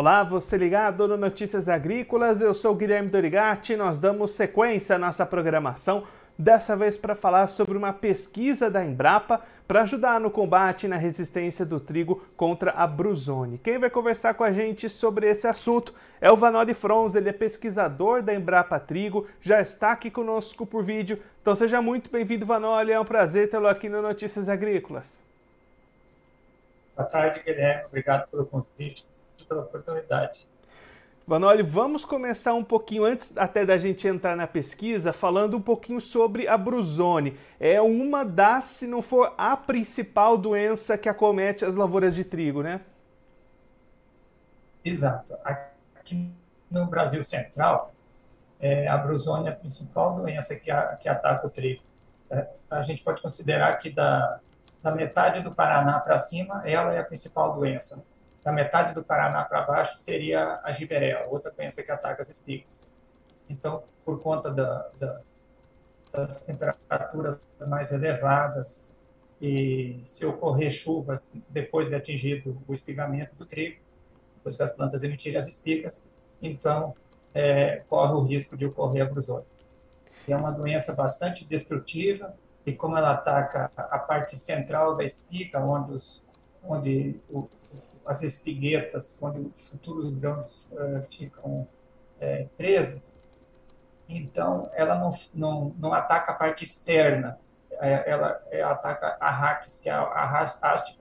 Olá, você ligado no Notícias Agrícolas, eu sou Guilherme Dorigati, nós damos sequência à nossa programação, dessa vez para falar sobre uma pesquisa da Embrapa para ajudar no combate na resistência do trigo contra a brusone. Quem vai conversar com a gente sobre esse assunto é o Vanoli Frons, ele é pesquisador da Embrapa Trigo, já está aqui conosco por vídeo, então seja muito bem-vindo, Vanoli, é um prazer tê-lo aqui no Notícias Agrícolas. Boa tarde, Guilherme, obrigado pelo convite pela oportunidade. Vanoli, vamos começar um pouquinho, antes até da gente entrar na pesquisa, falando um pouquinho sobre a brusone. É uma das, se não for a principal doença que acomete as lavouras de trigo, né? Exato. Aqui no Brasil Central, é, a brusone é a principal doença que, a, que ataca o trigo. A gente pode considerar que da, da metade do Paraná para cima, ela é a principal doença da metade do Paraná para baixo seria a giberela, outra doença que ataca as espigas. Então, por conta da, da, das temperaturas mais elevadas e se ocorrer chuvas depois de atingido o espigamento do trigo, depois que as plantas emitirem as espigas, então é, corre o risco de ocorrer a brusóide. É uma doença bastante destrutiva e como ela ataca a parte central da espiga, onde, os, onde o, as espiguetas, onde os futuros grãos uh, ficam é, presos, então ela não, não, não ataca a parte externa, é, ela é, ataca a raques, que é a, haste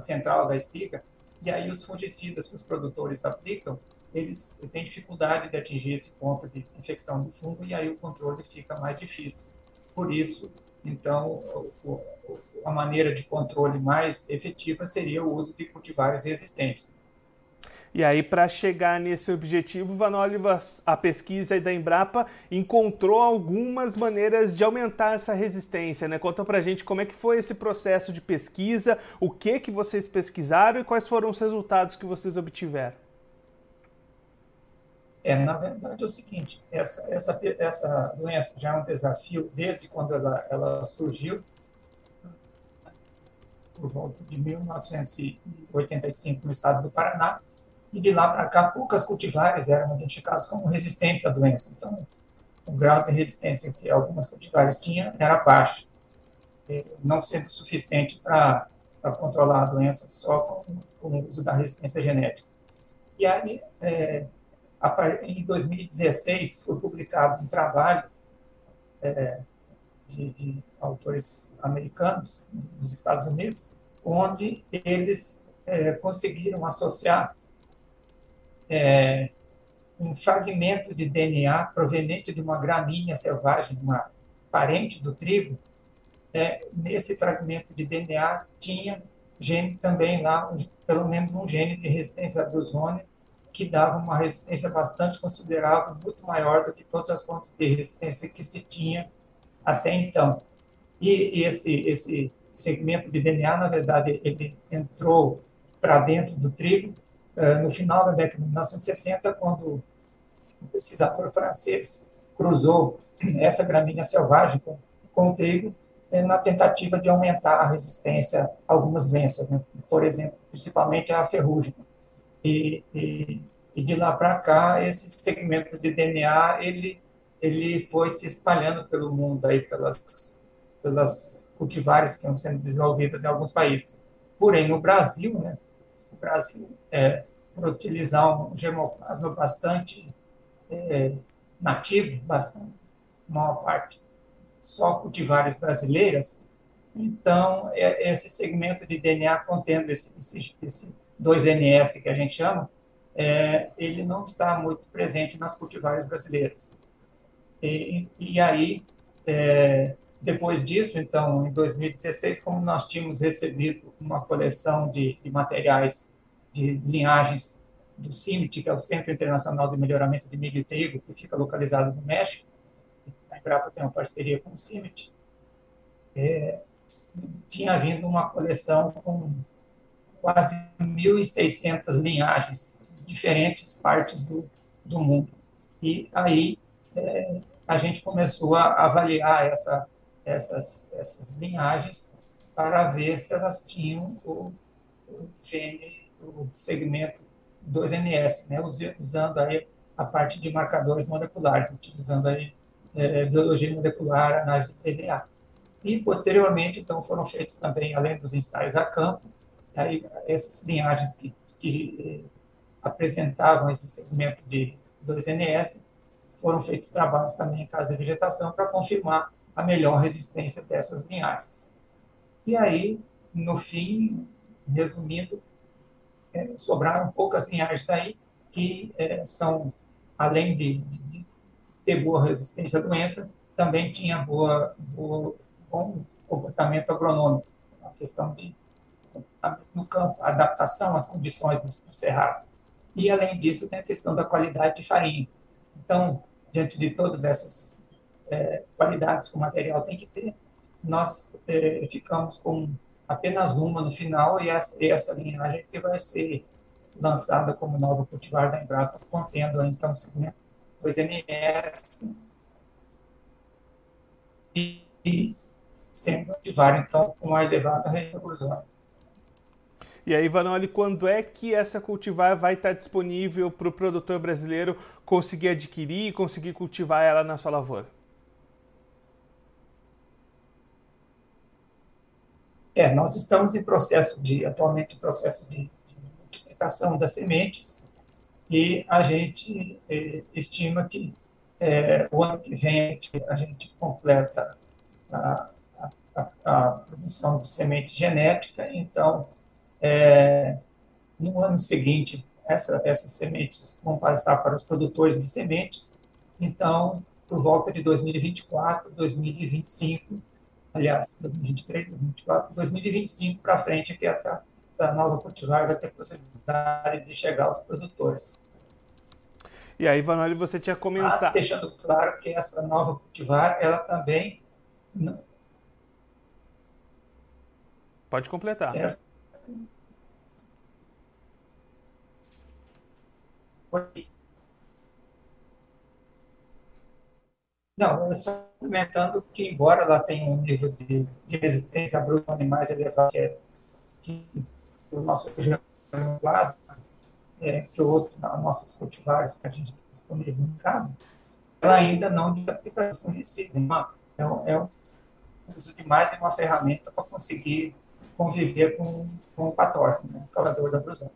central da espiga, e aí os fungicidas que os produtores aplicam, eles têm dificuldade de atingir esse ponto de infecção do fungo, e aí o controle fica mais difícil. Por isso, então, a maneira de controle mais efetiva seria o uso de cultivares resistentes. E aí, para chegar nesse objetivo, Vanoli, a pesquisa da Embrapa encontrou algumas maneiras de aumentar essa resistência, né? Conta para gente como é que foi esse processo de pesquisa, o que que vocês pesquisaram e quais foram os resultados que vocês obtiveram. É, na verdade é o seguinte, essa, essa, essa doença já é um desafio desde quando ela, ela surgiu, por volta de 1985 no estado do Paraná, e de lá para cá poucas cultivares eram identificadas como resistentes à doença. Então, o grau de resistência que algumas cultivares tinham era baixo, não sendo suficiente para controlar a doença só com, com, o uso da resistência genética. E aí, é, em 2016, foi publicado um trabalho é, de, de, autores americanos dos Estados Unidos, onde eles é, conseguiram associar é, um fragmento de DNA proveniente de uma gramínea selvagem, uma parente do trigo. É, nesse fragmento de DNA tinha gene também lá, pelo menos um gene de resistência à brusone que dava uma resistência bastante considerável, muito maior do que todas as fontes de resistência que se tinha até então. E esse, esse segmento de DNA, na verdade, ele entrou para dentro do trigo uh, no final da década de 1960, quando um pesquisador francês cruzou essa gramínea selvagem com, com o trigo eh, na tentativa de aumentar a resistência a algumas doenças, né? por exemplo, principalmente a ferrugem. E, e, e de lá para cá, esse segmento de DNA, ele, ele foi se espalhando pelo mundo, aí, pelas, pelas cultivares que estão sendo desenvolvidas em alguns países. Porém, no Brasil, né, o Brasil, é, por utilizar um germoplasma bastante é, nativo, bastante, maior parte, só cultivares brasileiras, então, é, esse segmento de DNA contendo esse, esse, esse 2NS que a gente chama, é, ele não está muito presente nas cultivares brasileiras. E, e aí, é, depois disso, então, em 2016, como nós tínhamos recebido uma coleção de, de materiais de linhagens do CIMIT, que é o Centro Internacional de Melhoramento de Milho e Trigo, que fica localizado no México, a Embrapa tem uma parceria com o CIMIT, é, tinha havido uma coleção com quase 1.600 linhagens de diferentes partes do, do mundo. E aí é, a gente começou a avaliar essa, essas, essas linhagens para ver se elas tinham o, o gene, o segmento 2NS, né, usando aí a parte de marcadores moleculares, utilizando aí é, biologia molecular, análise de DNA. E, posteriormente, então, foram feitos também, além dos ensaios a campo, aí, essas linhagens que, que apresentavam esse segmento de 2NS, foram feitos trabalhos também em casa de vegetação para confirmar a melhor resistência dessas linhagens. E aí, no fim, resumindo, é, sobraram poucas linhagens aí que é, são, além de, de, ter boa resistência à doença, também tinha boa, boa, bom comportamento agronômico, a questão de no campo, adaptação às condições do cerrado. E, além disso, tem a questão da qualidade de farinha. Então, diante de todas essas é, qualidades que o material tem que ter, nós é, ficamos com apenas uma no final e essa, e essa linhagem que vai ser lançada como nova cultivar da Embrapa, contendo então o segmento 2NS e, sendo cultivar então com uma elevada resolução. E aí, Vanoli, quando é que essa cultivar vai estar disponível para o produtor brasileiro conseguir adquirir e conseguir cultivar ela na sua lavoura? É, nós estamos em processo de, atualmente, processo de, de multiplicação das sementes e a gente eh, estima que eh, o ano que vem a gente completa a, a, a, produção de semente genética, então, eh, no ano seguinte, essa, essas sementes vão passar para os produtores de sementes, então, por volta de 2024, 2025, aliás, 2023, 2024, 2025 para frente, é que essa, essa nova cultivar vai ter possibilidade de chegar aos produtores. E aí, Vanoli, você tinha comentado... Mas deixando claro que essa nova cultivar, ela também... Pode completar. Certo. Não, é só comentando que, embora ela tenha um nível de, de resistência a brutone mais elevado que, é, que o nosso plasma, é, que o outro, as nossas cultivares que a gente tem disponível no mercado, ela ainda não fica fornecida. É, um, é um uso de mais uma ferramenta para conseguir conviver com, com o patógeno, né, o causador da brusona.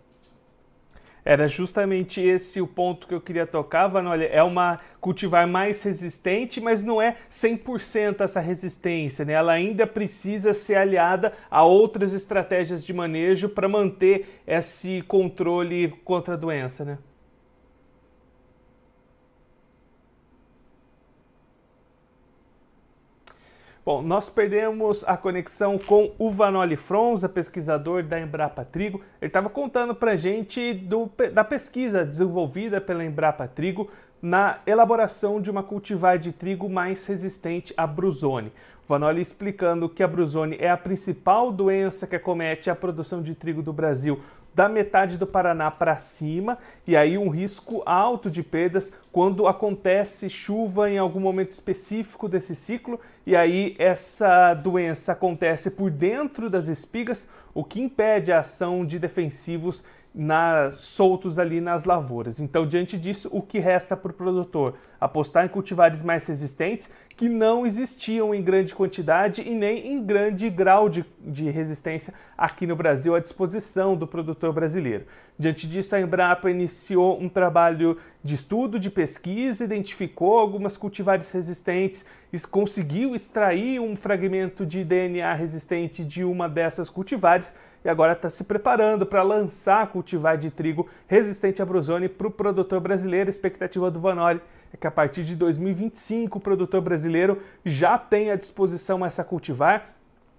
Era justamente esse o ponto que eu queria tocar, Vanolha. É uma cultivar mais resistente, mas não é 100% essa resistência, né? Ela ainda precisa ser aliada a outras estratégias de manejo para manter esse controle contra a doença, né? Bom, nós perdemos a conexão com o Vanoli Fronza, pesquisador da Embrapa Trigo. Ele estava contando para a gente do, da pesquisa desenvolvida pela Embrapa Trigo na elaboração de uma cultivar de trigo mais resistente à brusone. Vanoli explicando que a brusone é a principal doença que acomete a produção de trigo do Brasil da metade do Paraná para cima, e aí um risco alto de perdas quando acontece chuva em algum momento específico desse ciclo, e aí essa doença acontece por dentro das espigas, o que impede a ação de defensivos soltos ali nas lavouras. Então, diante disso, o que resta para o produtor? Apostar em cultivares mais resistentes que não existiam em grande quantidade e nem em grande grau de, de resistência aqui no Brasil à disposição do produtor brasileiro. Diante disso, a Embrapa iniciou um trabalho de estudo, de pesquisa, identificou algumas cultivares resistentes, conseguiu extrair um fragmento de DNA resistente de uma dessas cultivares e agora está se preparando para lançar cultivar de trigo resistente à brusone para o produtor brasileiro. A expectativa do Vanoli é que a partir de 2025 o produtor brasileiro já tenha à disposição essa cultivar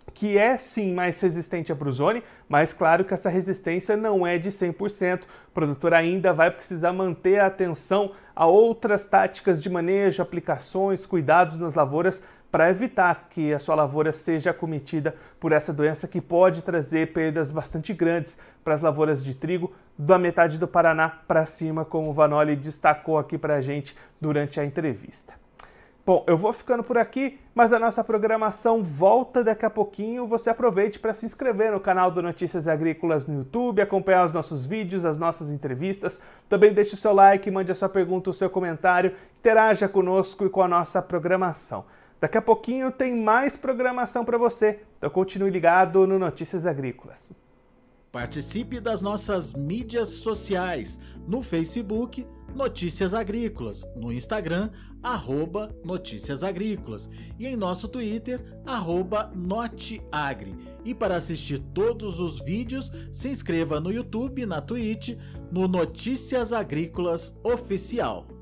que é sim mais resistente à brusone, mas claro que essa resistência não é de 100%. O produtor ainda vai precisar manter a atenção a outras táticas de manejo, aplicações, cuidados nas lavouras para evitar que a sua lavoura seja acometida por essa doença que pode trazer perdas bastante grandes para as lavouras de trigo da metade do Paraná para cima, como o Vanoli destacou aqui para a gente durante a entrevista. Bom, eu vou ficando por aqui, mas a nossa programação volta daqui a pouquinho. Você aproveite para se inscrever no canal do Notícias Agrícolas no YouTube, acompanhar os nossos vídeos, as nossas entrevistas. Também deixe o seu like, mande a sua pergunta, o seu comentário, interaja conosco e com a nossa programação. Daqui a pouquinho tem mais programação para você, então continue ligado no Notícias Agrícolas. Participe das nossas mídias sociais no Facebook Notícias Agrícolas, no Instagram, arroba Notícias Agrícolas e em nosso Twitter, arroba Noteagri. E para assistir todos os vídeos, se inscreva no YouTube, na Twitch, no Notícias Agrícolas Oficial.